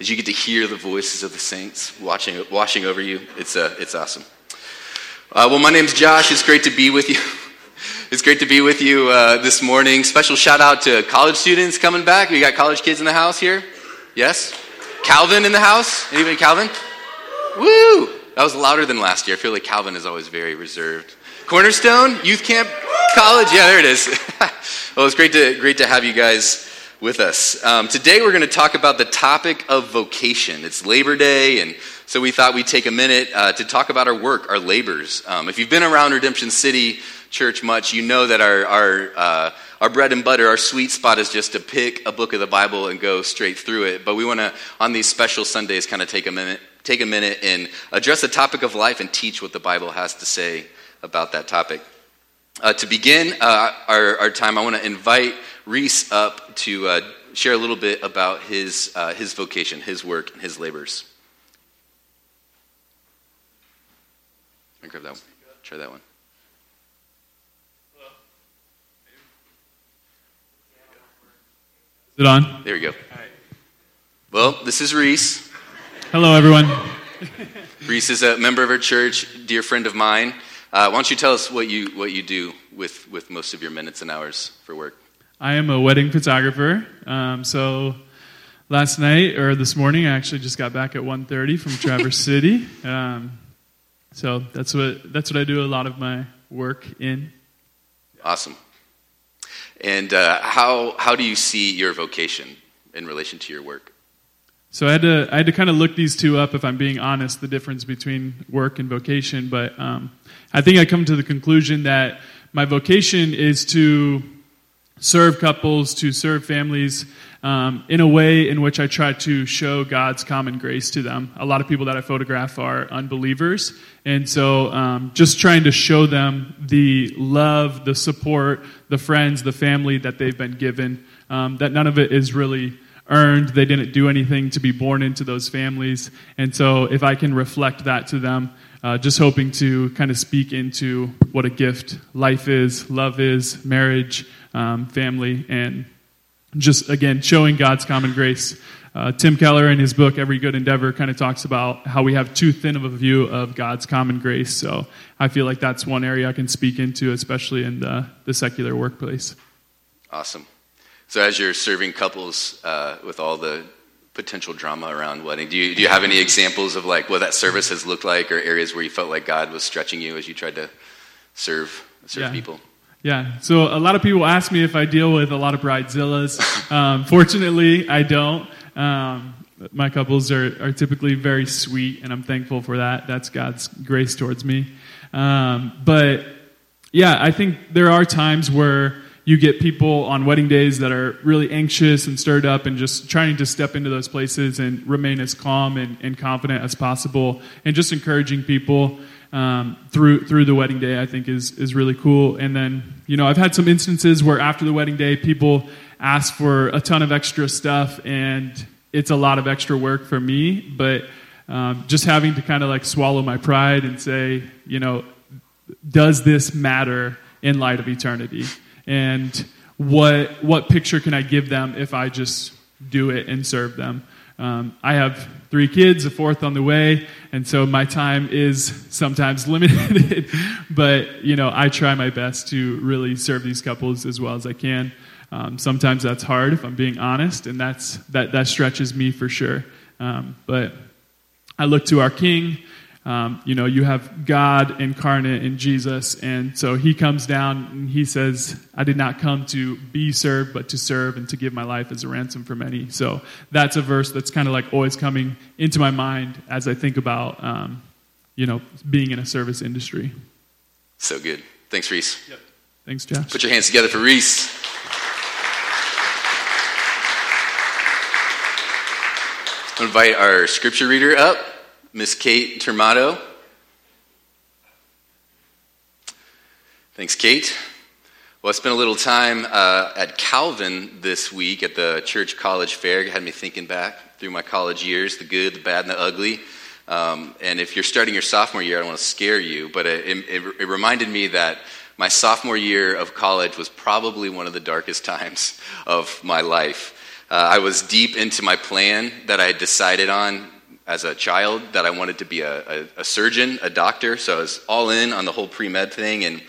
as you get to hear the voices of the saints watching, washing over you. It's, uh, it's awesome. Uh, well, my name's Josh. It's great to be with you. It's great to be with you uh, this morning. Special shout out to college students coming back. We got college kids in the house here. Yes? Calvin in the house? Anybody Calvin? Woo! That was louder than last year. I feel like Calvin is always very reserved. Cornerstone Youth Camp College. Yeah, there it is. well, it's great to great to have you guys with us. Um, today, we're going to talk about the topic of vocation. It's Labor Day, and so we thought we'd take a minute uh, to talk about our work, our labors. Um, if you've been around Redemption City Church much, you know that our our uh, our bread and butter, our sweet spot is just to pick a book of the Bible and go straight through it. But we want to, on these special Sundays, kind of take a minute, take a minute and address the topic of life and teach what the Bible has to say about that topic. Uh, to begin uh, our, our, time, I want to invite Reese up to uh, share a little bit about his, uh, his vocation, his work, and his labors. I grab that one. Try that one. Is it on? There we go. Well, this is Reese. Hello, everyone. Reese is a member of our church, dear friend of mine. Uh, why don't you tell us what you, what you do with, with most of your minutes and hours for work? I am a wedding photographer. Um, so last night or this morning, I actually just got back at 1.30 from Traverse City. Um, so that's what, that's what I do a lot of my work in. Awesome. And uh, how, how do you see your vocation in relation to your work? So I had to I had to kind of look these two up if I'm being honest, the difference between work and vocation. But um, I think I come to the conclusion that my vocation is to serve couples, to serve families um, in a way in which I try to show God's common grace to them. A lot of people that I photograph are unbelievers, and so um, just trying to show them the love, the support, the friends, the family that they've been given. Um, that none of it is really earned. They didn't do anything to be born into those families. And so, if I can reflect that to them, uh, just hoping to kind of speak into what a gift life is, love is, marriage, um, family, and just again showing God's common grace. Uh, Tim Keller, in his book Every Good Endeavor, kind of talks about how we have too thin of a view of God's common grace. So I feel like that's one area I can speak into, especially in the, the secular workplace. Awesome. So, as you're serving couples uh, with all the potential drama around wedding, do you, do you have any examples of like what that service has looked like, or areas where you felt like God was stretching you as you tried to serve serve yeah. people? Yeah. So a lot of people ask me if I deal with a lot of bridezillas. Um, fortunately, I don't. Um, my couples are, are typically very sweet, and I'm thankful for that. That's God's grace towards me. Um, but yeah, I think there are times where you get people on wedding days that are really anxious and stirred up and just trying to step into those places and remain as calm and, and confident as possible and just encouraging people um, through through the wedding day i think is is really cool. And then you know i've had some instances where after the wedding day people ask for a ton of extra stuff and it's a lot of extra work for me but um, just having to kind of like swallow my pride and say you know does this matter in light of eternity and what what picture can I give them if I just do it and serve them? Um, I have three kids, a fourth on the way, and so my time is sometimes limited. but you know, I try my best to really serve these couples as well as I can. Um, sometimes that's hard, if I'm being honest, and that's that that stretches me for sure. Um, but I look to our King um, you know, you have God incarnate in Jesus, and so he comes down and he says, I did not come to be served, but to serve and to give my life as a ransom for many. So that's a verse that's kind of like always coming into my mind as I think about, um, you know, being in a service industry. So good. Thanks, Reese. Yep. Thanks, Josh. Put your hands together for Reese. I'll invite our scripture reader up. Miss Kate Termato. Thanks, Kate. Well, I spent a little time uh, at Calvin this week at the church college fair. It had me thinking back through my college years the good, the bad, and the ugly. Um, and if you're starting your sophomore year, I don't want to scare you, but it, it, it reminded me that my sophomore year of college was probably one of the darkest times of my life. Uh, I was deep into my plan that I had decided on as a child that I wanted to be a, a, a surgeon, a doctor. So I was all in on the whole pre med thing. And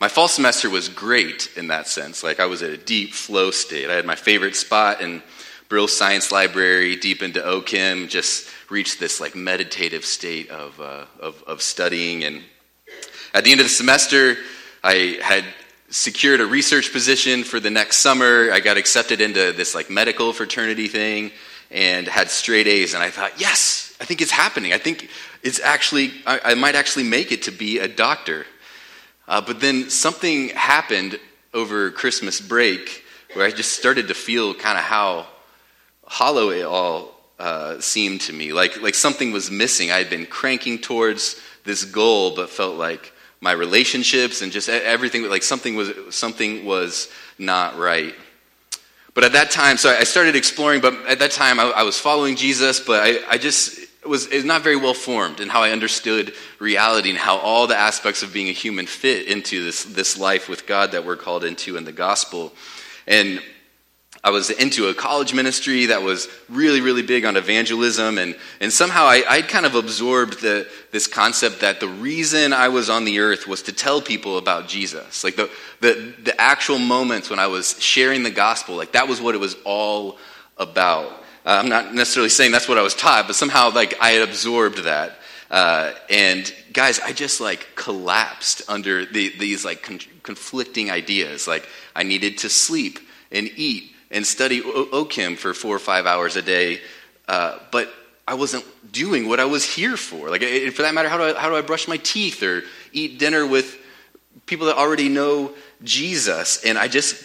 my fall semester was great in that sense. Like I was at a deep flow state. I had my favorite spot in Brill Science Library, deep into OChem, just reached this like meditative state of, uh, of, of studying. And at the end of the semester, I had secured a research position for the next summer. I got accepted into this like medical fraternity thing and had straight A's. And I thought, yes, I think it's happening. I think it's actually, I, I might actually make it to be a doctor. Uh, but then something happened over Christmas break where I just started to feel kind of how hollow it all uh, seemed to me. Like, like something was missing. I had been cranking towards this goal, but felt like my relationships and just everything, like something was, something was not right. But at that time, so I started exploring, but at that time I, I was following Jesus, but I, I just was, was not very well formed in how I understood reality and how all the aspects of being a human fit into this, this life with God that we're called into in the gospel. And I was into a college ministry that was really, really big on evangelism, and, and somehow I, I kind of absorbed the, this concept that the reason I was on the earth was to tell people about Jesus. Like the, the, the actual moments when I was sharing the gospel, like that was what it was all about. Uh, I'm not necessarily saying that's what I was taught, but somehow like I had absorbed that. Uh, and guys, I just like collapsed under the, these like con- conflicting ideas. Like I needed to sleep and eat and study OChem for four or five hours a day, uh, but I wasn't doing what I was here for. Like, for that matter, how do, I, how do I brush my teeth or eat dinner with people that already know Jesus? And I just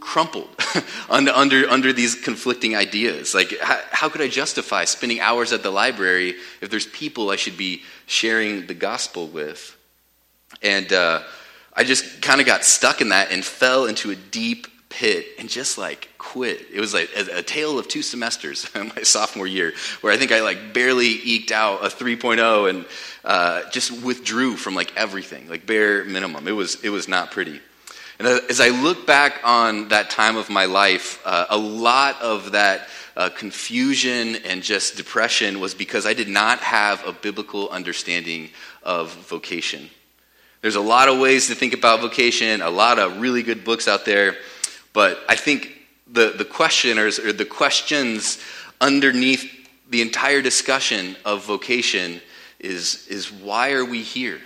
crumpled under, under, under these conflicting ideas. Like, how, how could I justify spending hours at the library if there's people I should be sharing the gospel with? And uh, I just kind of got stuck in that and fell into a deep pit and just like quit. It was like a, a tale of two semesters my sophomore year, where I think I like barely eked out a 3.0 and uh, just withdrew from like everything, like bare minimum. It was it was not pretty. And as I look back on that time of my life, uh, a lot of that uh, confusion and just depression was because I did not have a biblical understanding of vocation. There's a lot of ways to think about vocation, a lot of really good books out there. But I think the, the questioners or the questions underneath the entire discussion of vocation is, is why are we here?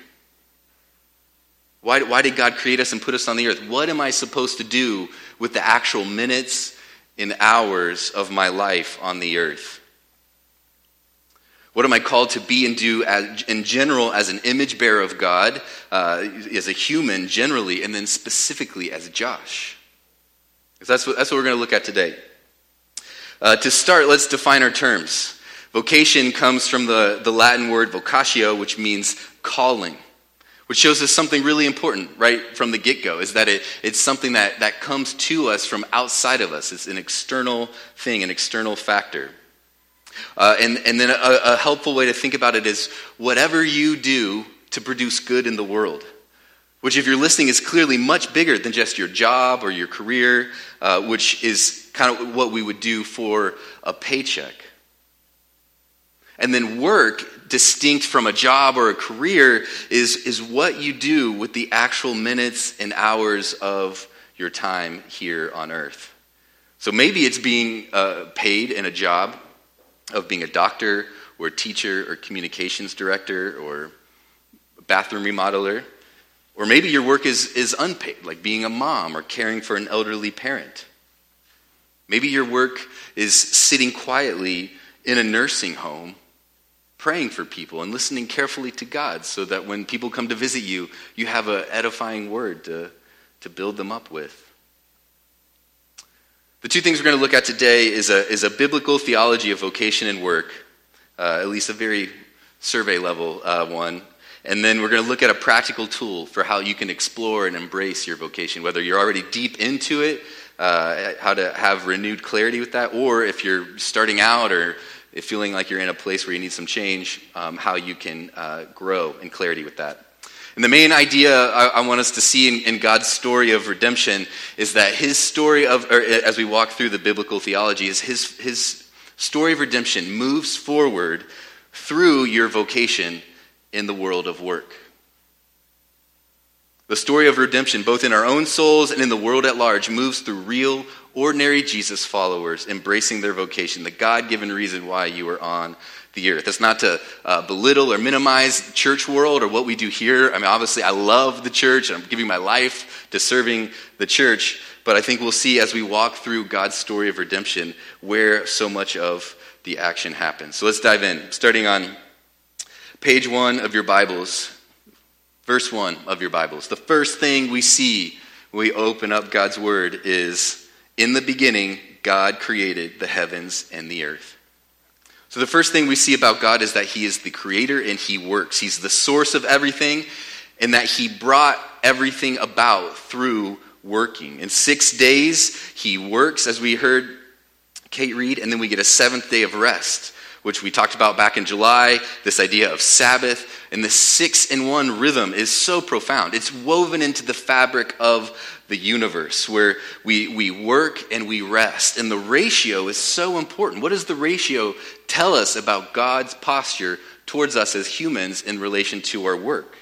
Why, why did God create us and put us on the earth? What am I supposed to do with the actual minutes and hours of my life on the earth? What am I called to be and do as, in general as an image bearer of God, uh, as a human generally, and then specifically as Josh? Because that's what, that's what we're going to look at today. Uh, to start, let's define our terms. Vocation comes from the, the Latin word vocatio, which means calling, which shows us something really important right from the get go, is that it, it's something that, that comes to us from outside of us. It's an external thing, an external factor. Uh, and, and then a, a helpful way to think about it is whatever you do to produce good in the world which, if you're listening, is clearly much bigger than just your job or your career, uh, which is kind of what we would do for a paycheck. And then work, distinct from a job or a career, is, is what you do with the actual minutes and hours of your time here on earth. So maybe it's being uh, paid in a job of being a doctor or a teacher or communications director or bathroom remodeler. Or maybe your work is, is unpaid, like being a mom or caring for an elderly parent. Maybe your work is sitting quietly in a nursing home, praying for people and listening carefully to God so that when people come to visit you, you have an edifying word to, to build them up with. The two things we're going to look at today is a, is a biblical theology of vocation and work, uh, at least a very survey level uh, one, and then we're going to look at a practical tool for how you can explore and embrace your vocation, whether you're already deep into it, uh, how to have renewed clarity with that, or if you're starting out or feeling like you're in a place where you need some change, um, how you can uh, grow in clarity with that. And the main idea I, I want us to see in, in, God's story of redemption is that his story of, or as we walk through the biblical theology, is his, his story of redemption moves forward through your vocation in the world of work. The story of redemption, both in our own souls and in the world at large, moves through real, ordinary Jesus followers embracing their vocation, the God given reason why you are on the earth. That's not to uh, belittle or minimize church world or what we do here. I mean, obviously, I love the church and I'm giving my life to serving the church. But I think we'll see as we walk through God's story of redemption where so much of the action happens. So let's dive in. Starting on page one of your Bibles, verse 1 of your Bibles. The first thing we see when we open up God's Word is In the beginning, God created the heavens and the earth. So, the first thing we see about God is that He is the creator and He works. He's the source of everything, and that He brought everything about through working. In six days, He works, as we heard Kate read, and then we get a seventh day of rest which we talked about back in July, this idea of Sabbath, and the six in one rhythm is so profound. It's woven into the fabric of the universe where we, we work and we rest. And the ratio is so important. What does the ratio tell us about God's posture towards us as humans in relation to our work?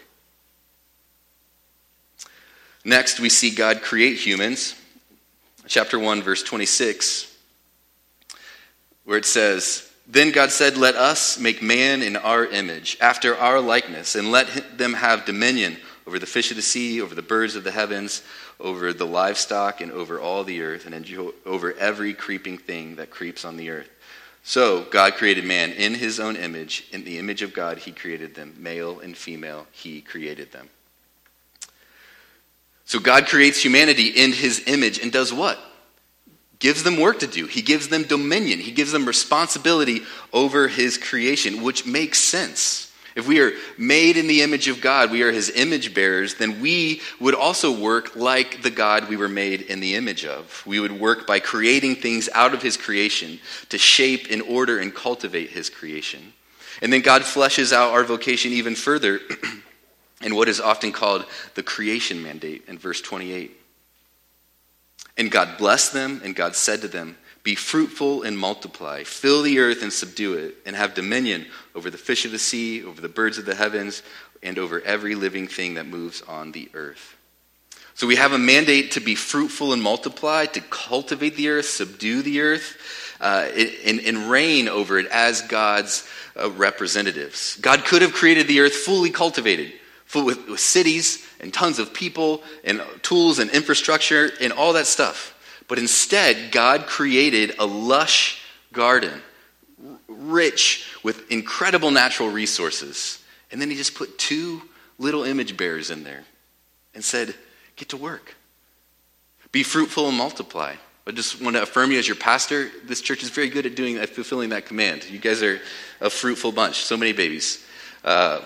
Next, we see God create humans. Chapter 1, verse 26, where it says, then God said, Let us make man in our image, after our likeness, and let them have dominion over the fish of the sea, over the birds of the heavens, over the livestock, and over all the earth, and over every creeping thing that creeps on the earth. So God created man in his own image. In the image of God, he created them. Male and female, he created them. So God creates humanity in his image and does what? Gives them work to do. He gives them dominion. He gives them responsibility over his creation, which makes sense. If we are made in the image of God, we are his image bearers, then we would also work like the God we were made in the image of. We would work by creating things out of his creation to shape and order and cultivate his creation. And then God fleshes out our vocation even further in what is often called the creation mandate in verse 28. And God blessed them, and God said to them, Be fruitful and multiply, fill the earth and subdue it, and have dominion over the fish of the sea, over the birds of the heavens, and over every living thing that moves on the earth. So we have a mandate to be fruitful and multiply, to cultivate the earth, subdue the earth, uh, and, and, reign over it as God's uh, representatives. God could have created the earth fully cultivated, full with, with cities and tons of people and tools and infrastructure and all that stuff. But instead, God created a lush garden, rich with incredible natural resources. And then he just put two little image bearers in there and said, Get to work. Be fruitful and multiply. I just want to affirm you as your pastor. This church is very good at doing at fulfilling that command. You guys are a fruitful bunch. So many babies. Uh,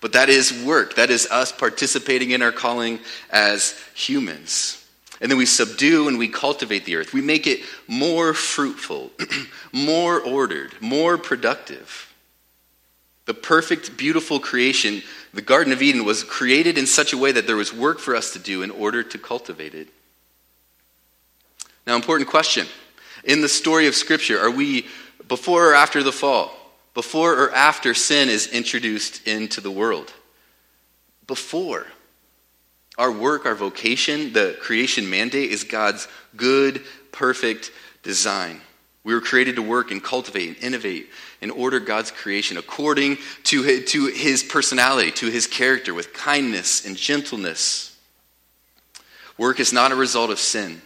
but that is work. That is us participating in our calling as humans. And then we subdue and we cultivate the earth. We make it more fruitful, more ordered, more productive. The perfect, beautiful creation, the Garden of Eden, was created in such a way that there was work for us to do in order to cultivate it. Now, important question. In the story of Scripture, are we before or after the fall? Before or after sin is introduced into the world? Before. Our work, our vocation, the creation mandate is God's good, perfect design. We were created to work and cultivate and innovate and order God's creation according to his, to his personality, to his character, with kindness and gentleness. Work is not a result of sin.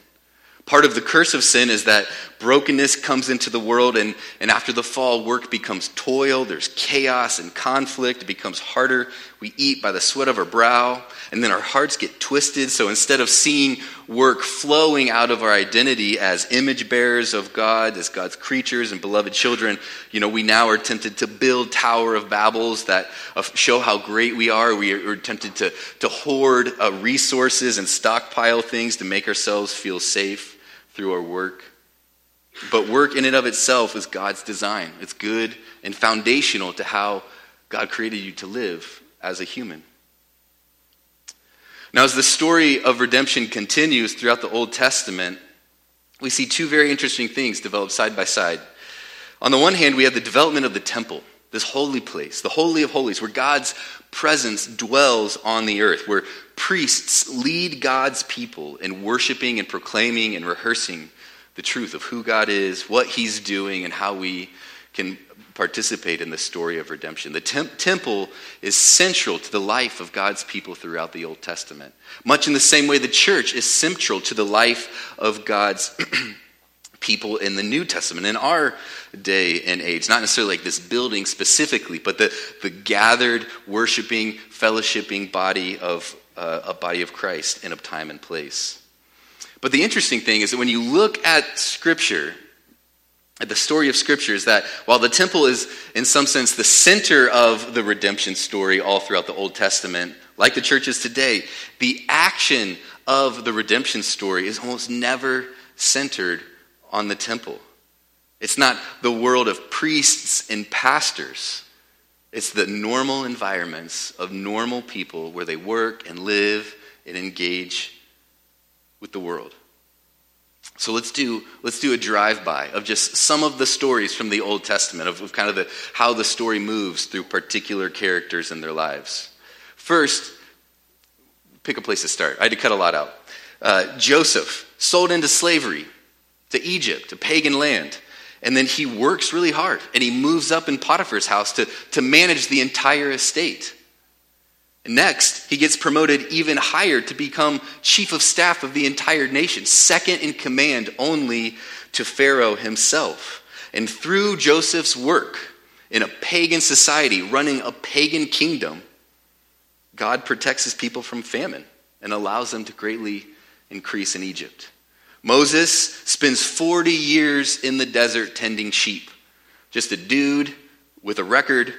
Part of the curse of sin is that brokenness comes into the world, and, and after the fall, work becomes toil. There's chaos and conflict. It becomes harder. We eat by the sweat of our brow, and then our hearts get twisted. So instead of seeing work flowing out of our identity as image bearers of God, as God's creatures and beloved children, you know, we now are tempted to build Tower of Babels that uh, show how great we are. We are tempted to, to hoard uh, resources and stockpile things to make ourselves feel safe through our work. But work in and of itself is God's design. It's good and foundational to how God created you to live as a human. Now, as the story of redemption continues throughout the Old Testament, we see two very interesting things develop side by side. On the one hand, we have the development of the temple, this holy place, the Holy of Holies, where God's presence dwells on the earth, where priests lead God's people in worshiping and proclaiming and rehearsing the truth of who God is, what He's doing, and how we can participate in the story of redemption. The temp- temple is central to the life of God's people throughout the Old Testament, much in the same way the church is central to the life of God's people in the New Testament, in our day and age. Not necessarily like this building specifically, but the, the gathered, worshiping, fellowshipping body of uh, a body of Christ in a time and place. But the interesting thing is that when you look at Scripture, at the story of Scripture, is that while the temple is, in some sense, the center of the redemption story all throughout the Old Testament, like the churches today, the action of the redemption story is almost never centered on the temple. It's not the world of priests and pastors. It's the normal environments of normal people where they work and live and engage with the world. So let's do, let's do a drive-by of just some of the stories from the Old Testament, of, of kind of the, how the story moves through particular characters in their lives. First, pick a place to start. I had to cut a lot out. Uh, Joseph, sold into slavery to Egypt, a pagan land. And then he works really hard and he moves up in Potiphar's house to, to manage the entire estate. Next, he gets promoted even higher to become chief of staff of the entire nation, second in command only to Pharaoh himself. And through Joseph's work in a pagan society, running a pagan kingdom, God protects his people from famine and allows them to greatly increase in Egypt. Moses spends 40 years in the desert tending sheep. Just a dude with a record,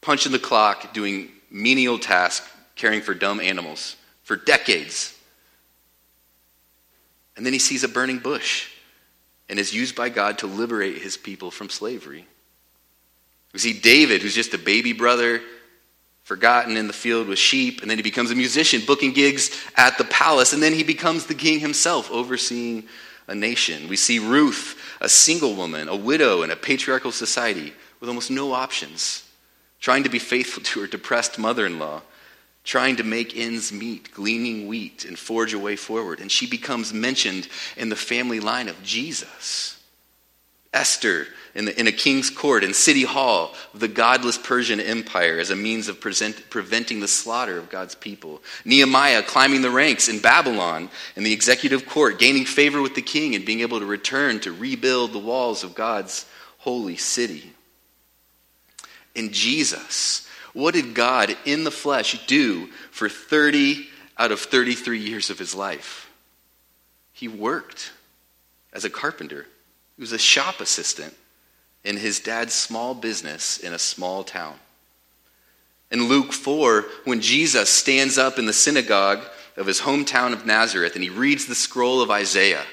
punching the clock, doing menial tasks, caring for dumb animals for decades. And then he sees a burning bush and is used by God to liberate his people from slavery. We see David, who's just a baby brother, forgotten in the field with sheep, and then he becomes a musician, booking gigs at the palace, and then he becomes the king himself, overseeing a nation. We see Ruth, a single woman, a widow in a patriarchal society with almost no options trying to be faithful to her depressed mother in law, trying to make ends meet, gleaning wheat, and forge a way forward. And she becomes mentioned in the family line of Jesus. Esther in, the, in a king's court in City Hall of the godless Persian Empire as a means of present, preventing the slaughter of God's people. Nehemiah climbing the ranks in Babylon in the executive court, gaining favor with the king and being able to return to rebuild the walls of God's holy city in Jesus. What did God in the flesh do for 30 out of 33 years of his life? He worked as a carpenter, he was a shop assistant in his dad's small business in a small town. In Luke 4, when Jesus stands up in the synagogue of his hometown of Nazareth and he reads the scroll of Isaiah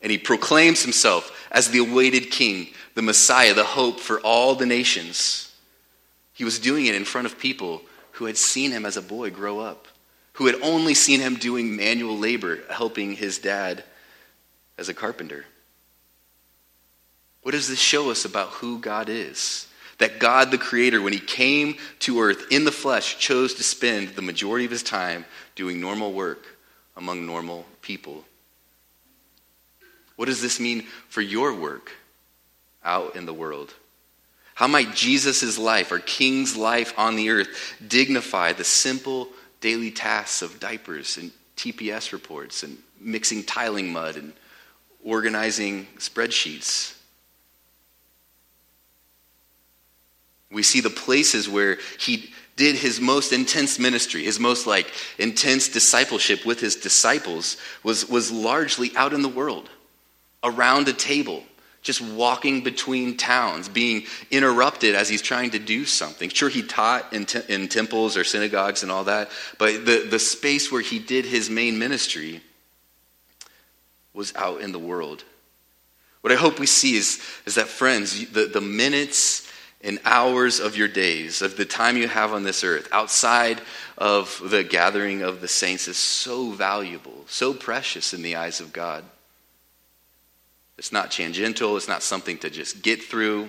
and he proclaims himself as the awaited king, the Messiah, the hope for all the nations. He was doing it in front of people who had seen him as a boy grow up, who had only seen him doing manual labor, helping his dad as a carpenter. What does this show us about who God is? That God, the Creator, when He came to earth in the flesh, chose to spend the majority of His time doing normal work among normal people. What does this mean for your work out in the world? How might Jesus' life, our King's life on the earth, dignify the simple daily tasks of diapers and TPS reports and mixing tiling mud and organizing spreadsheets? We see the places where he did his most intense ministry, his most like intense discipleship with his disciples was, was largely out in the world, around a table, just walking between towns, being interrupted as he's trying to do something. Sure, he taught in, te- in temples or synagogues and all that, but the, the space where he did his main ministry was out in the world. What I hope we see is, is that, friends, the, the minutes and hours of your days, of the time you have on this earth, outside of the gathering of the saints, is so valuable, so precious in the eyes of God. It's not tangential, it's not something to just get through.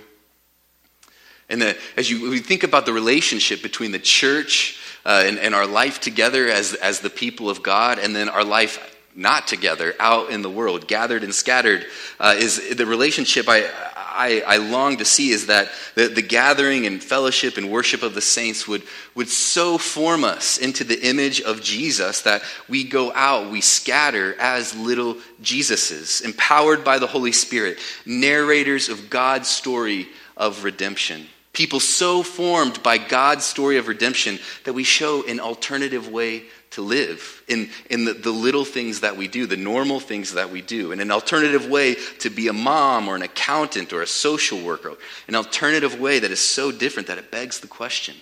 And the, as you, you think about the relationship between the church uh, and, and our life together as, as the people of God, and then our life not together out in the world, gathered and scattered, uh, is the relationship I, I, I, long to see is that the, the gathering and fellowship and worship of the saints would, would so form us into the image of Jesus that we go out, we scatter as little Jesuses, empowered by the Holy Spirit, narrators of God's story of redemption. People so formed by God's story of redemption that we show an alternative way to live in, in the, the little things that we do, the normal things that we do, in an alternative way to be a mom or an accountant or a social worker, an alternative way that is so different that it begs the question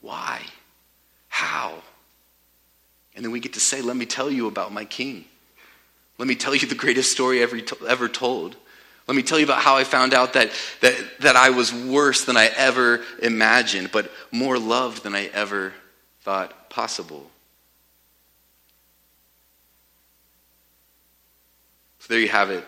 why? How? And then we get to say, Let me tell you about my king. Let me tell you the greatest story ever, ever told. Let me tell you about how I found out that, that, that I was worse than I ever imagined, but more loved than I ever thought possible. So there you have it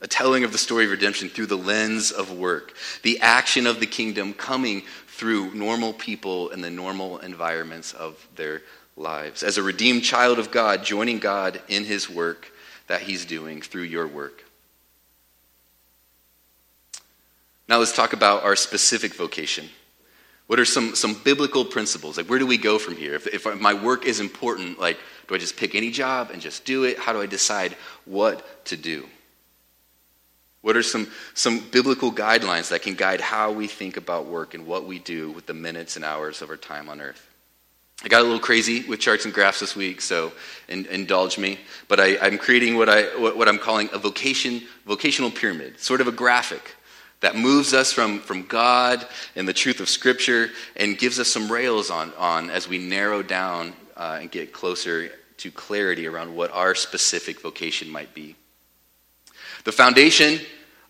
a telling of the story of redemption through the lens of work, the action of the kingdom coming through normal people and the normal environments of their lives. As a redeemed child of God, joining God in his work that he's doing through your work. Now let's talk about our specific vocation. What are some, some biblical principles? Like, where do we go from here? If, if my work is important, like, do I just pick any job and just do it? How do I decide what to do? What are some, some biblical guidelines that can guide how we think about work and what we do with the minutes and hours of our time on earth? I got a little crazy with charts and graphs this week, so in, indulge me. But I, am creating what, I, what, what I'm calling a vocation, vocational pyramid, sort of a graphic that moves us from, from God and the truth of Scripture and gives us some rails on, on as we narrow down uh, and get closer to clarity around what our specific vocation might be. The foundation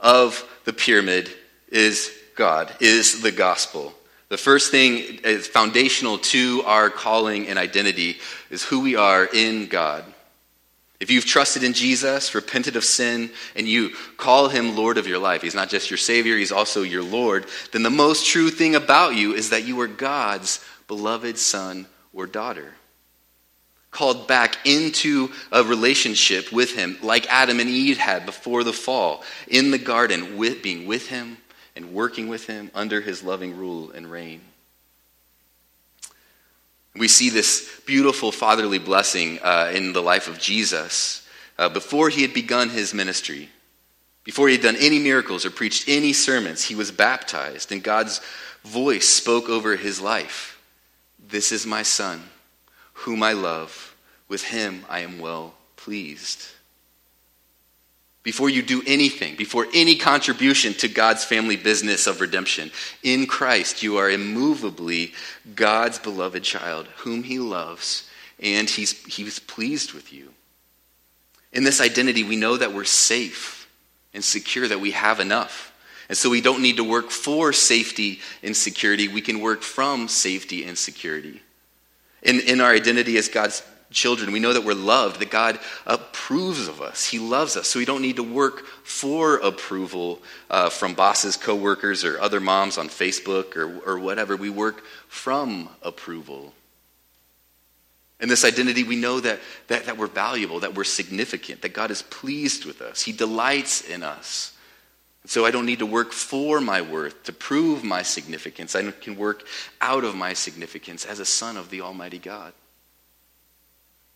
of the pyramid is God, is the gospel. The first thing is foundational to our calling and identity is who we are in God. If you've trusted in Jesus, repented of sin, and you call him Lord of your life, he's not just your Savior, he's also your Lord, then the most true thing about you is that you are God's beloved son or daughter. Called back into a relationship with him, like Adam and Eve had before the fall, in the garden, with, being with him and working with him under his loving rule and reign. We see this beautiful fatherly blessing uh, in the life of Jesus. Uh, before he had begun his ministry, before he had done any miracles or preached any sermons, he was baptized, and God's voice spoke over his life This is my son, whom I love. With him I am well pleased before you do anything, before any contribution to God's family business of redemption. In Christ, you are immovably God's beloved child, whom He loves, and He's, he's pleased with you. In this identity, we know that we're safe and secure, that we have enough. And so we don't need to work for safety and security. We can work from safety and security. In, in our identity as God's children, we know that we're loved, that God approves of us. He loves us. So we don't need to work for approval uh, from bosses, coworkers, or other moms on Facebook or, or whatever. We work from approval. In this identity, we know that, that, that we're valuable, that we're significant, that God is pleased with us. He delights in us. So I don't need to work for my worth to prove my significance. I can work out of my significance as a son of the Almighty God.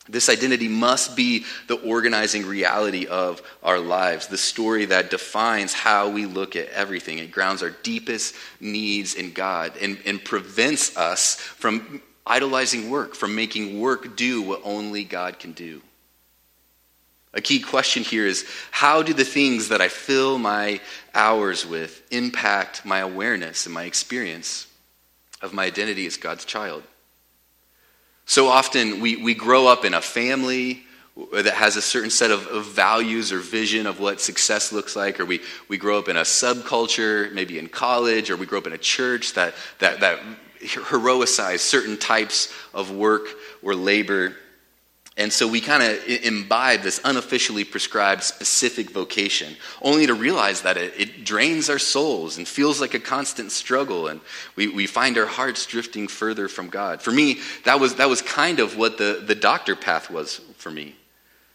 This identity must be the organizing reality of our lives, the story that defines how we look at everything. It grounds our deepest needs in God and, and prevents us from idolizing work, from making work do what only God can do. A key question here is how do the things that I fill my hours with impact my awareness and my experience of my identity as God's child? So often we, we grow up in a family that has a certain set of, of, values or vision of what success looks like, or we, we grow up in a subculture, maybe in college, or we grow up in a church that, that, that heroicize certain types of work or labor. And so we kind of imbibe this unofficially prescribed specific vocation, only to realize that it, it, drains our souls and feels like a constant struggle, and we, we find our hearts drifting further from God. For me, that was, that was kind of what the, the doctor path was for me.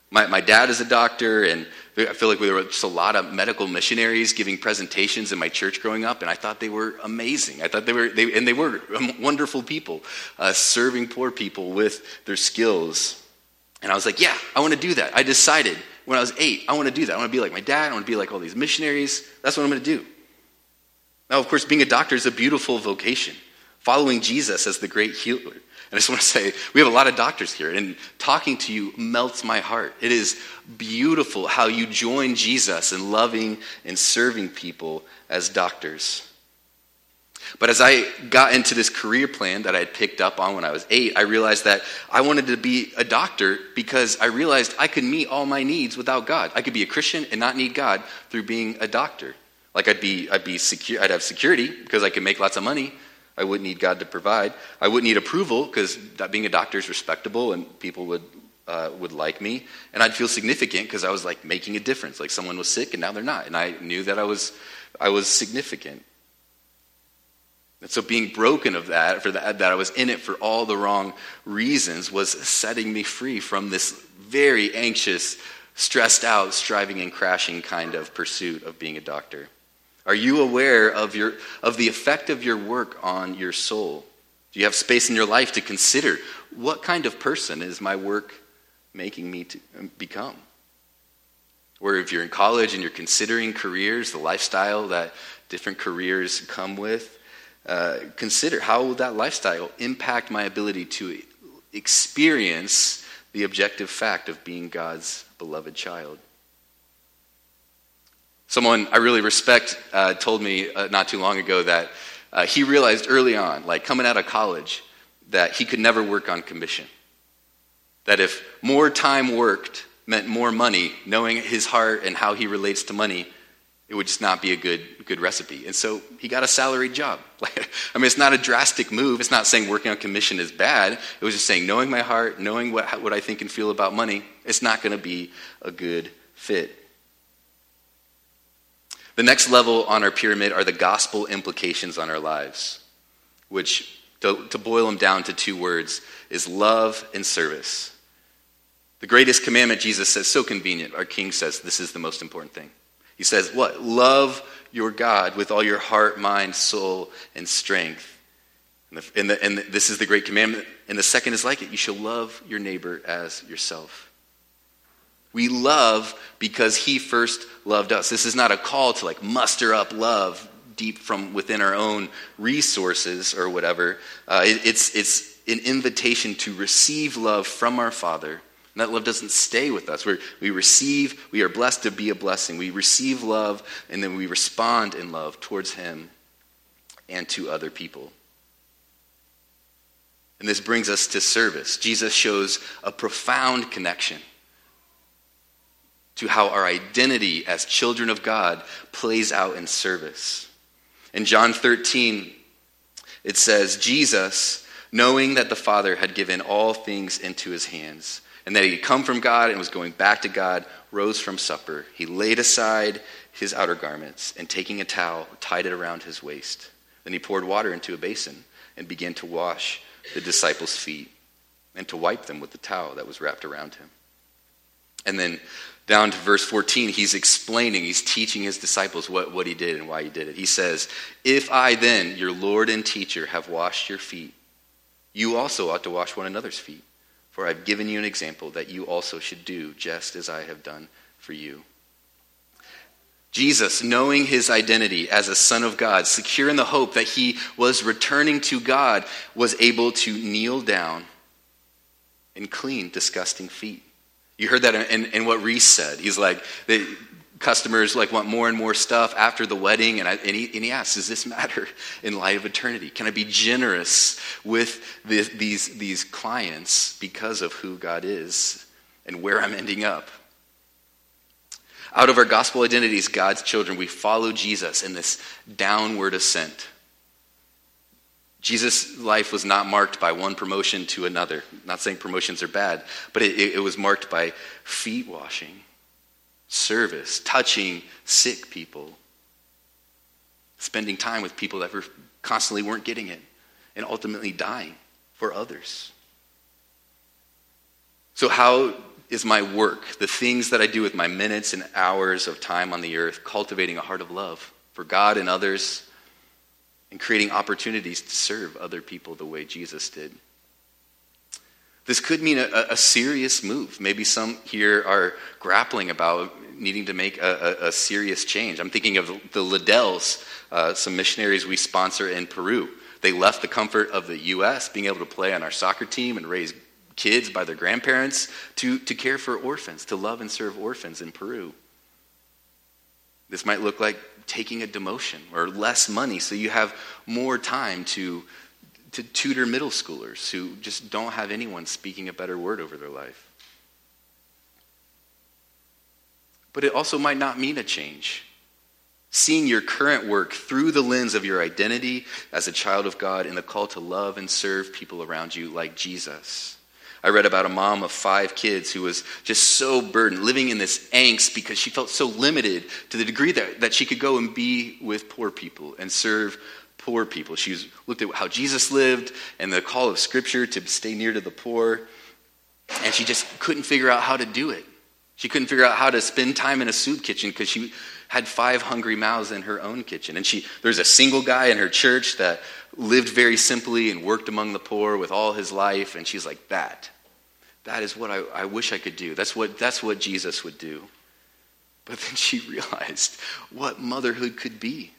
My, my dad is a doctor, and I feel like there were just a lot of medical missionaries giving presentations in my church growing up, and I thought they were amazing. I thought they were, they, and they were wonderful people, uh, serving poor people with their skills. And I was like, yeah, I want to do that. I decided when I was eight, I want to do that. I want to be like my dad. I want to be like all these missionaries. That's what I'm going to do. Now, of course, being a doctor is a beautiful vocation. Following Jesus as the great healer And I just want to say, we have a lot of doctors here, and talking to you melts my heart. It is beautiful how you join Jesus in loving and serving people as doctors. But as I got into this career plan that I had picked up on when I was eight, I realized that I wanted to be a doctor because I realized I could meet all my needs without God. I could be a Christian and not need God through being a doctor. Like I'd be, I'd be secure, I'd have security because I could make lots of money, I wouldn't need God to provide. I wouldn't need approval because being a doctor is respectable and people would, uh, would like me. And I'd feel significant because I was like making a difference. Like someone was sick and now they're not. And I knew that I was, I was significant. And so being broken of that, for that, that I was in it for all the wrong reasons, was setting me free from this very anxious, stressed out, striving and crashing kind of pursuit of being a doctor. Are you aware of, your, of the effect of your work on your soul? Do you have space in your life to consider what kind of person is my work making me to um, become? Or if you're in college and you're considering careers, the lifestyle that different careers come with, uh, consider how will that lifestyle impact my ability to experience the objective fact of being God's beloved child. Someone I really respect uh, told me uh, not too long ago that uh, he realized early on, like coming out of college, that he could never work on commission. That if more time worked meant more money, knowing his heart and how he relates to money, it would just not be a good, good recipe. And so he got a salaried job. I mean, it's not a drastic move. It's not saying working on commission is bad. It was just saying knowing my heart, knowing what, what I think and feel about money, it's not going to be a good fit. The next level on our pyramid are the gospel implications on our lives, which, to, to boil them down to two words, is love and service. The greatest commandment, Jesus says, so convenient. Our King says this is the most important thing. He says, What? Love your God with all your heart, mind, soul, and strength. And, the, and, the, and the, this is the great commandment. And the second is like it you shall love your neighbor as yourself. We love because he first loved us. This is not a call to like muster up love deep from within our own resources or whatever. Uh, it, it's, it's an invitation to receive love from our Father. And that love doesn't stay with us. We're, we receive, we are blessed to be a blessing. We receive love, and then we respond in love towards Him and to other people. And this brings us to service. Jesus shows a profound connection to how our identity as children of God plays out in service. In John 13, it says, Jesus, knowing that the Father had given all things into his hands, and that he had come from God and was going back to God, rose from supper. He laid aside his outer garments, and taking a towel, tied it around his waist. Then he poured water into a basin and began to wash the disciples' feet and to wipe them with the towel that was wrapped around him. And then down to verse 14, he's explaining, he's teaching his disciples what, what he did and why he did it. He says, If I then, your Lord and teacher, have washed your feet, you also ought to wash one another's feet. For I've given you an example that you also should do just as I have done for you. Jesus, knowing his identity as a son of God, secure in the hope that he was returning to God, was able to kneel down and clean disgusting feet. You heard that in, in what Reese said. He's like, the customers like want more and more stuff after the wedding, and, I, and, he, and he asks, does this matter in light of eternity? Can I be generous with the, these, these clients because of who God is? and where I'm ending up. Out of our gospel identities, God's children, we follow Jesus in this downward ascent. Jesus' life was not marked by one promotion to another. I'm not saying promotions are bad, but it, it was marked by feet washing, service, touching sick people, spending time with people that were constantly weren't getting it, and ultimately dying for others. So, how is my work, the things that I do with my minutes and hours of time on the earth, cultivating a heart of love for God and others, and creating opportunities to serve other people the way Jesus did? This could mean a, a serious move. Maybe some here are grappling about needing to make a, a, a serious change. I'm thinking of the Liddells, uh, some missionaries we sponsor in Peru. They left the comfort of the U.S., being able to play on our soccer team and raise kids by their grandparents, to, to care for orphans, to love and serve orphans in Peru. This might look like taking a demotion or less money so you have more time to, to tutor middle schoolers who just don't have anyone speaking a better word over their life. But it also might not mean a change seeing your current work through the lens of your identity as a child of God and the call to love and serve people around you like Jesus. I read about a mom of five kids who was just so burdened, living in this angst because she felt so limited to the degree that, that she could go and be with poor people and serve poor people. She looked at how Jesus lived and the call of Scripture to stay near to the poor, and she just couldn't figure out how to do it. She couldn't figure out how to spend time in a soup kitchen because she had five hungry mouths in her own kitchen. And she, there's a single guy in her church that lived very simply and worked among the poor with all his life. And she's like, that, that is what I, I wish I could do. That's what, that's what Jesus would do. But then she realized what motherhood could be.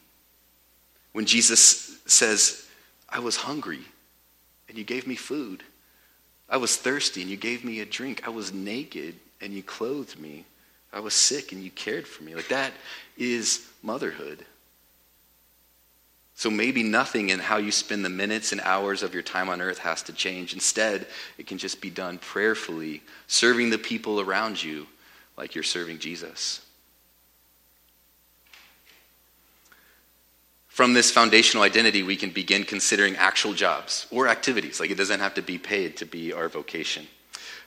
When Jesus says, I was hungry and you gave me food. I was thirsty and you gave me a drink. I was naked and you clothed me. I was sick and you cared for me. Like that is motherhood. So maybe nothing in how you spend the minutes and hours of your time on earth has to change. Instead, it can just be done prayerfully, serving the people around you like you're serving Jesus. From this foundational identity, we can begin considering actual jobs or activities. Like it doesn't have to be paid to be our vocation.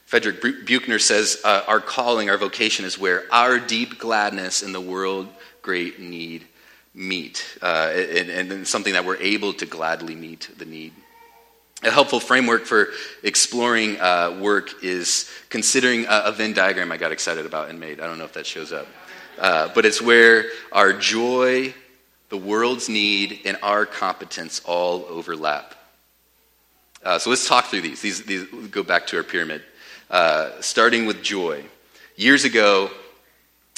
Frederick Buechner says, uh, Our calling, our vocation is where our deep gladness in the world great need meet, uh, and, and something that we're able to gladly meet the need. A helpful framework for exploring uh, work is considering a, a, Venn diagram I got excited about and made. I don't know if that shows up. Uh, but it's where our joy, the world's need, and our competence all overlap. Uh, so let's talk through these. These, these go back to our pyramid. Uh, starting with joy. Years ago,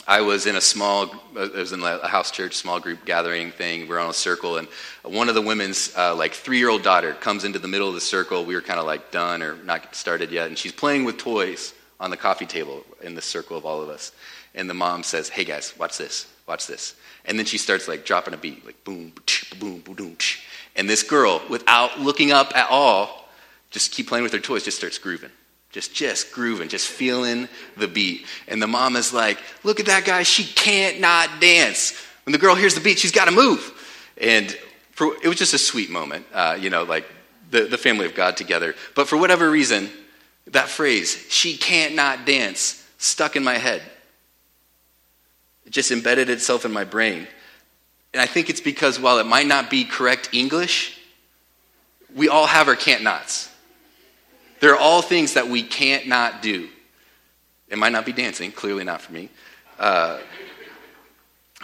I was in a small, I was in a house church small group gathering thing. We are on a circle, and one of the women's uh, like three year old daughter comes into the middle of the circle. We were kind of like done or not started yet, and she's playing with toys on the coffee table in the circle of all of us. And the mom says, "Hey guys, watch this, watch this." And then she starts like dropping a beat, like boom, boom, boom, boom. And this girl, without looking up at all, just keep playing with her toys, just starts grooving just just grooving, just feeling the beat. And the mom is like, "Look at that guy, she can't not dance." When the girl hears the beat, she's got to move. And for, it was just a sweet moment, uh, you know, like the, the family of God together. But for whatever reason, that phrase, "she can't not dance," stuck in my head. It just embedded itself in my brain. And I think it's because while it might not be correct English, we all have our can't nots. There are all things that we can't not do. It might not be dancing, clearly not for me. Uh,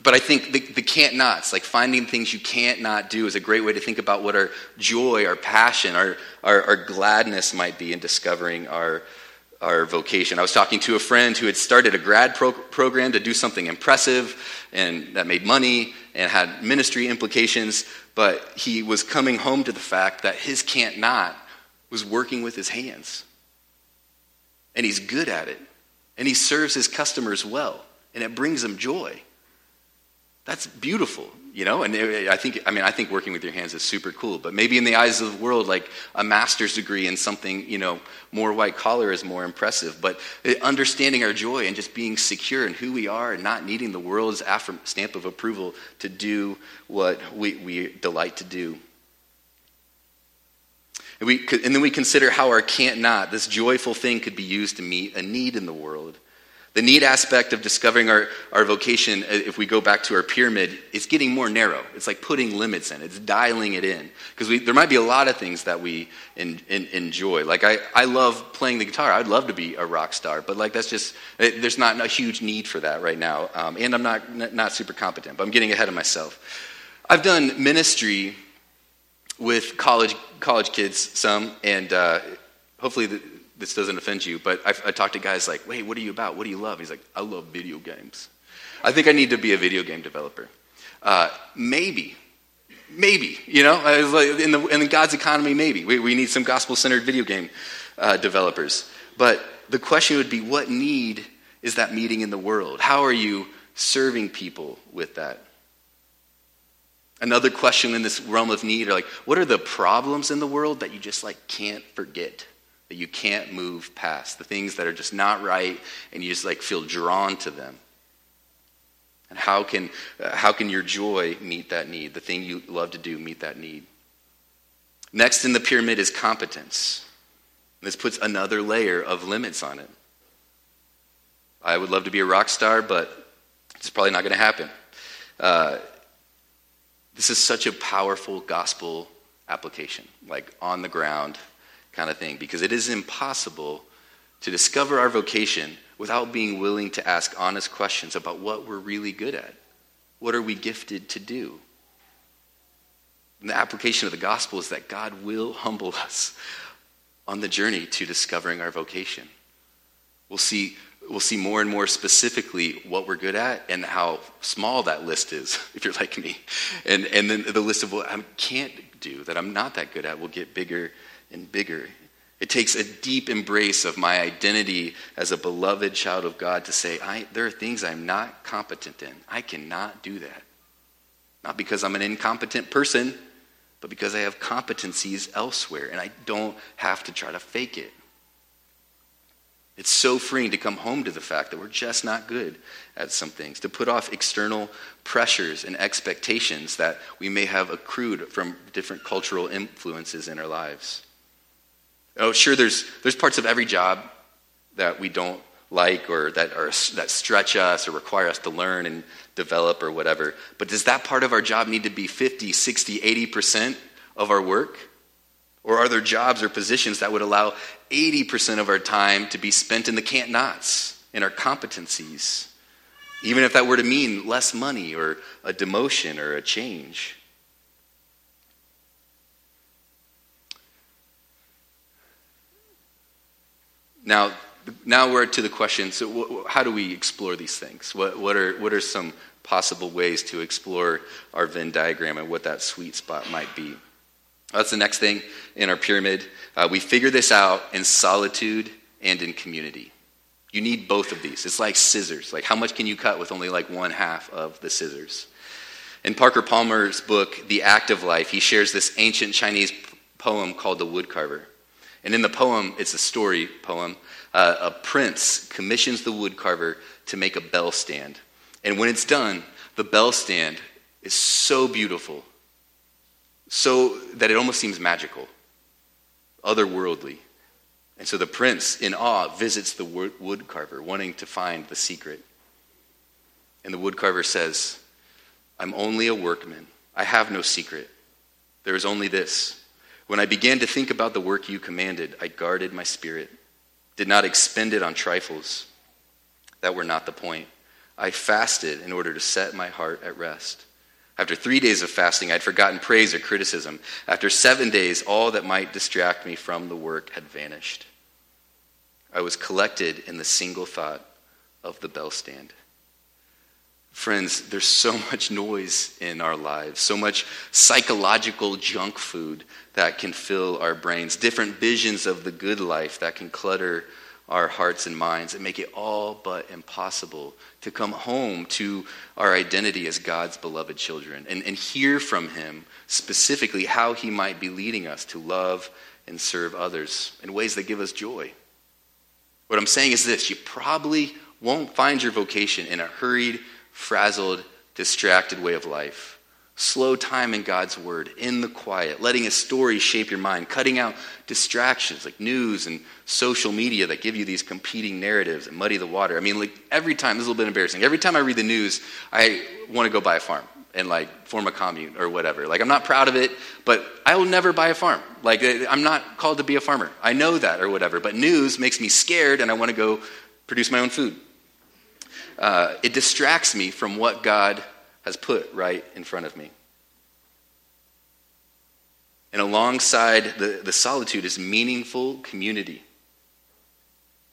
but I think the, the can't nots, like finding things you can't not do, is a great way to think about what our joy, our passion, our, our, our gladness might be in discovering our, our vocation. I was talking to a friend who had started a grad pro- program to do something impressive and that made money and had ministry implications, but he was coming home to the fact that his can't not was working with his hands. And he's good at it. And he serves his customers well. And it brings him joy. That's beautiful. you know? And uh, i think i mean i think working with your hands is super cool but maybe in the eyes of the world like a master's degree in something you know more white collar is more impressive. But uh, understanding our joy and just being secure in who we are and not needing the world's stamp of approval to do what we, we delight to do. And, we, and then we consider how our can't not this joyful thing could be used to meet a need in the world the need aspect of discovering our, our vocation, uh, if we go back to our pyramid, is getting more narrow. It's like putting limits in, it's dialing it in. Because there might be a lot of things that we in, in, enjoy. Like, I, I love playing the guitar. I'd love to be a rock star, but like, that's just, it, there's not a huge need for that right now. Um, and I'm not, not super competent, but I'm getting ahead of myself. I've done ministry with college, college kids, some, and uh, hopefully the, this doesn't offend you, but I, I talk to guys like, wait, what are you about? What do you love? He's like, I love video games. I think I need to be a video game developer. Uh, maybe, maybe, you know, in, the, in God's economy, maybe. We, we need some gospel centered video game uh, developers. But the question would be, what need is that meeting in the world? How are you serving people with that? Another question in this realm of need are like, what are the problems in the world that you just like can't forget? That you can't move past, the things that are just not right, and you just like feel drawn to them. And how can, uh, how can your joy meet that need? The thing you love to do meet that need. Next in the pyramid is competence. This puts another layer of limits on it. I would love to be a rock star, but it's probably not going to happen. Uh, this is such a powerful gospel application, like on the ground, kind of thing because it is impossible to discover our vocation without being willing to ask honest questions about what we're really good at. What are we gifted to do? And the application of the gospel is that God will humble us on the journey to discovering our vocation. We'll see, we'll see more and more specifically what we're good at and how small that list is, if you're like me. And, and then the list of what I can't do, that I'm not that good at, will get bigger and bigger. It takes a deep embrace of my identity as a beloved child of God to say, there are things I'm not competent in. I cannot do that. Not because I'm an incompetent person, but because I have competencies elsewhere and I don't have to try to fake it. It's so freeing to come home to the fact that we're just not good at some things, to put off external pressures and expectations that we may have accrued from different cultural influences in our lives. Oh, sure, there's, there's parts of every job that we don't like or that, are, that stretch us or require us to learn and develop or whatever. But does that part of our job need to be 50, 60, 80% of our work? Or are there jobs or positions that would allow 80% of our time to be spent in the can't nots, in our competencies? Even if that were to mean less money or a demotion or a change. Now, now we're to the question so, how do we explore these things? What, what, are, what are some possible ways to explore our Venn diagram and what that sweet spot might be? That's the next thing in our pyramid. Uh, we figure this out in solitude and in community. You need both of these. It's like scissors. Like, how much can you cut with only like one half of the scissors? In Parker Palmer's book, The Active Life, he shares this ancient Chinese poem called The Woodcarver. And in the poem, it's a story poem. Uh, a prince commissions the woodcarver to make a bell stand. And when it's done, the bell stand is so beautiful, so that it almost seems magical, otherworldly. And so the prince, in awe, visits the woodcarver, wanting to find the secret. And the woodcarver says, I'm only a workman. I have no secret. There is only this when I began to think about the work you commanded, I guarded my spirit, did not expend it on trifles that were not the point. I fasted in order to set my heart at rest. After three days of fasting, I'd forgotten praise or criticism. After seven days, all that might distract me from the work had vanished. I was collected in the single thought of the bell stand. Friends, there's so much noise in our lives, so much psychological junk food that can fill our brains, different visions of the good life that can clutter our hearts and minds and make it all but impossible to come home to our identity as God's beloved children and, and hear from Him specifically how He might be leading us to love and serve others in ways that give us joy. What I'm saying is this you probably won't find your vocation in a hurried, frazzled, distracted way of life. Slow time in God's Word, in the quiet, letting a story shape your mind, cutting out distractions like news and social media that give you these competing narratives and muddy the water. I mean, like every time, this is a little bit embarrassing. Every time I read the news, I want to go buy a farm and like form a commune or whatever. Like I'm not proud of it, but I will never buy a farm. Like I'm not called to be a farmer. I know that or whatever. But news makes me scared, and I want to go produce my own food. Uh, it distracts me from what God has put right in front of me. And alongside the, the solitude is meaningful community.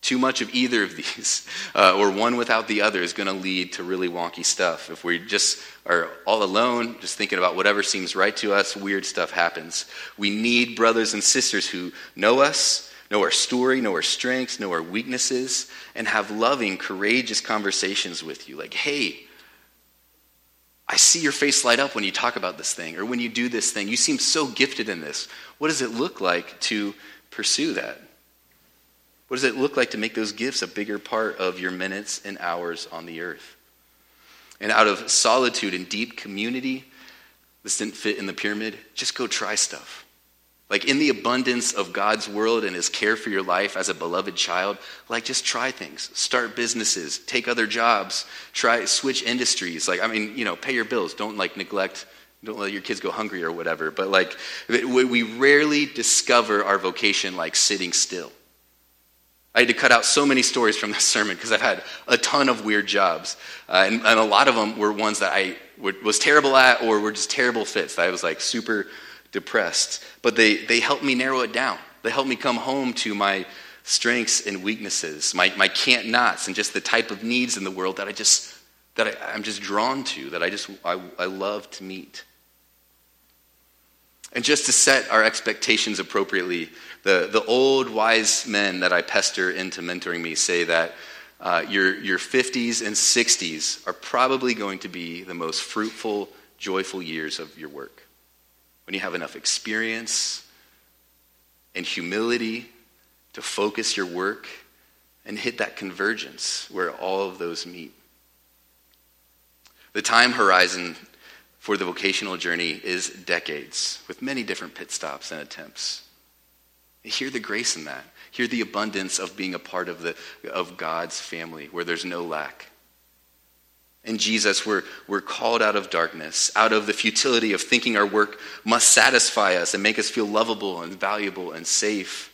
Too much of either of these, uh, or one without the other, is going to lead to really wonky stuff. If we just are all alone, just thinking about whatever seems right to us, weird stuff happens. We need brothers and sisters who know us, know our story, know our strengths, know our weaknesses, and have loving, courageous conversations with you. Like, hey, I see your face light up when you talk about this thing or when you do this thing. You seem so gifted in this. What does it look like to pursue that? What does it look like to make those gifts a bigger part of your minutes and hours on the earth? And out of solitude and deep community, this didn't fit in the pyramid, just go try stuff. Like in the abundance of God's world and his care for your life as a beloved child, like just try things. Start businesses, take other jobs, try switch industries. Like I mean, you know, pay your bills. Don't like neglect don't let your kids go hungry or whatever. But like we rarely discover our vocation like sitting still. I had to cut out so many stories from this sermon because I've had a ton of weird jobs. Uh, and, and, a lot of them were ones that I was terrible at or were just terrible fits. that I was like super depressed. But they, they helped me narrow it down. They helped me come home to my strengths and weaknesses, my, my can't nots, and just the type of needs in the world that I just that I, am just drawn to, that I just I, I love to meet. And just to set our expectations appropriately, the, the old wise men that I pester into mentoring me say that uh, your, your 50s and 60s are probably going to be the most fruitful, joyful years of your work when you have enough experience and humility to focus your work and hit that convergence where all of those meet. The time horizon for the vocational journey is decades, with many different pit stops and attempts. Hear the grace in that. Hear the abundance of being a part of, the, of God's family where there's no lack. In Jesus, we're, we're called out of darkness, out of the futility of thinking our work must satisfy us and make us feel lovable and valuable and safe.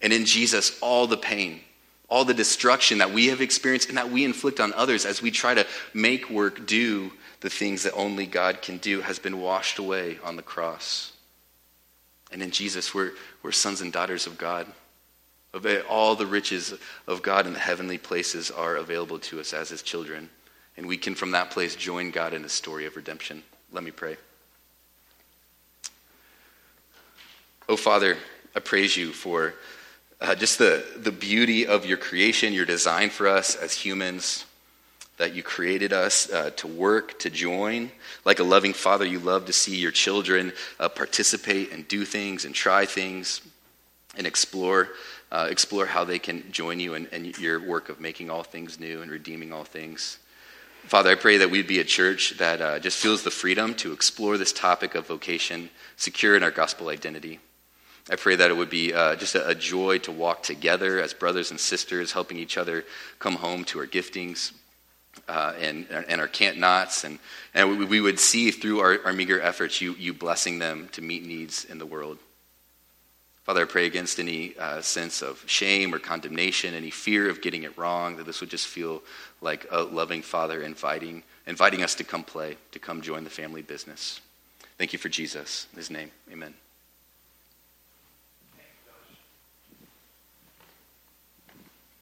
And in Jesus, all the pain, all the destruction that we have experienced and that we inflict on others as we try to make work do the things that only God can do has been washed away on the cross. And in Jesus, we're, we're sons and daughters of God. All the riches of God in the heavenly places are available to us as his children. And we can, from that place, join God in the story of redemption. Let me pray. Oh, Father, I praise you for uh, just the, the beauty of your creation, your design for us as humans, that you created us uh, to work, to join. Like a loving father, you love to see your children uh, participate and do things and try things and explore uh, explore how they can join you in, in your work of making all things new and redeeming all things. Father, I pray that we'd be a church that uh, just feels the freedom to explore this topic of vocation, secure in our gospel identity. I pray that it would be uh, just a, a, joy to walk together as brothers and sisters, helping each other come home to our giftings uh, and, and our can't nots. And, and we, we would see through our, our meager efforts you, you blessing them to meet needs in the world. Father, I pray against any uh, sense of shame or condemnation, any fear of getting it wrong, that this would just feel like a loving Father inviting, inviting us to come play, to come join the family business. Thank you for Jesus. In his name, amen.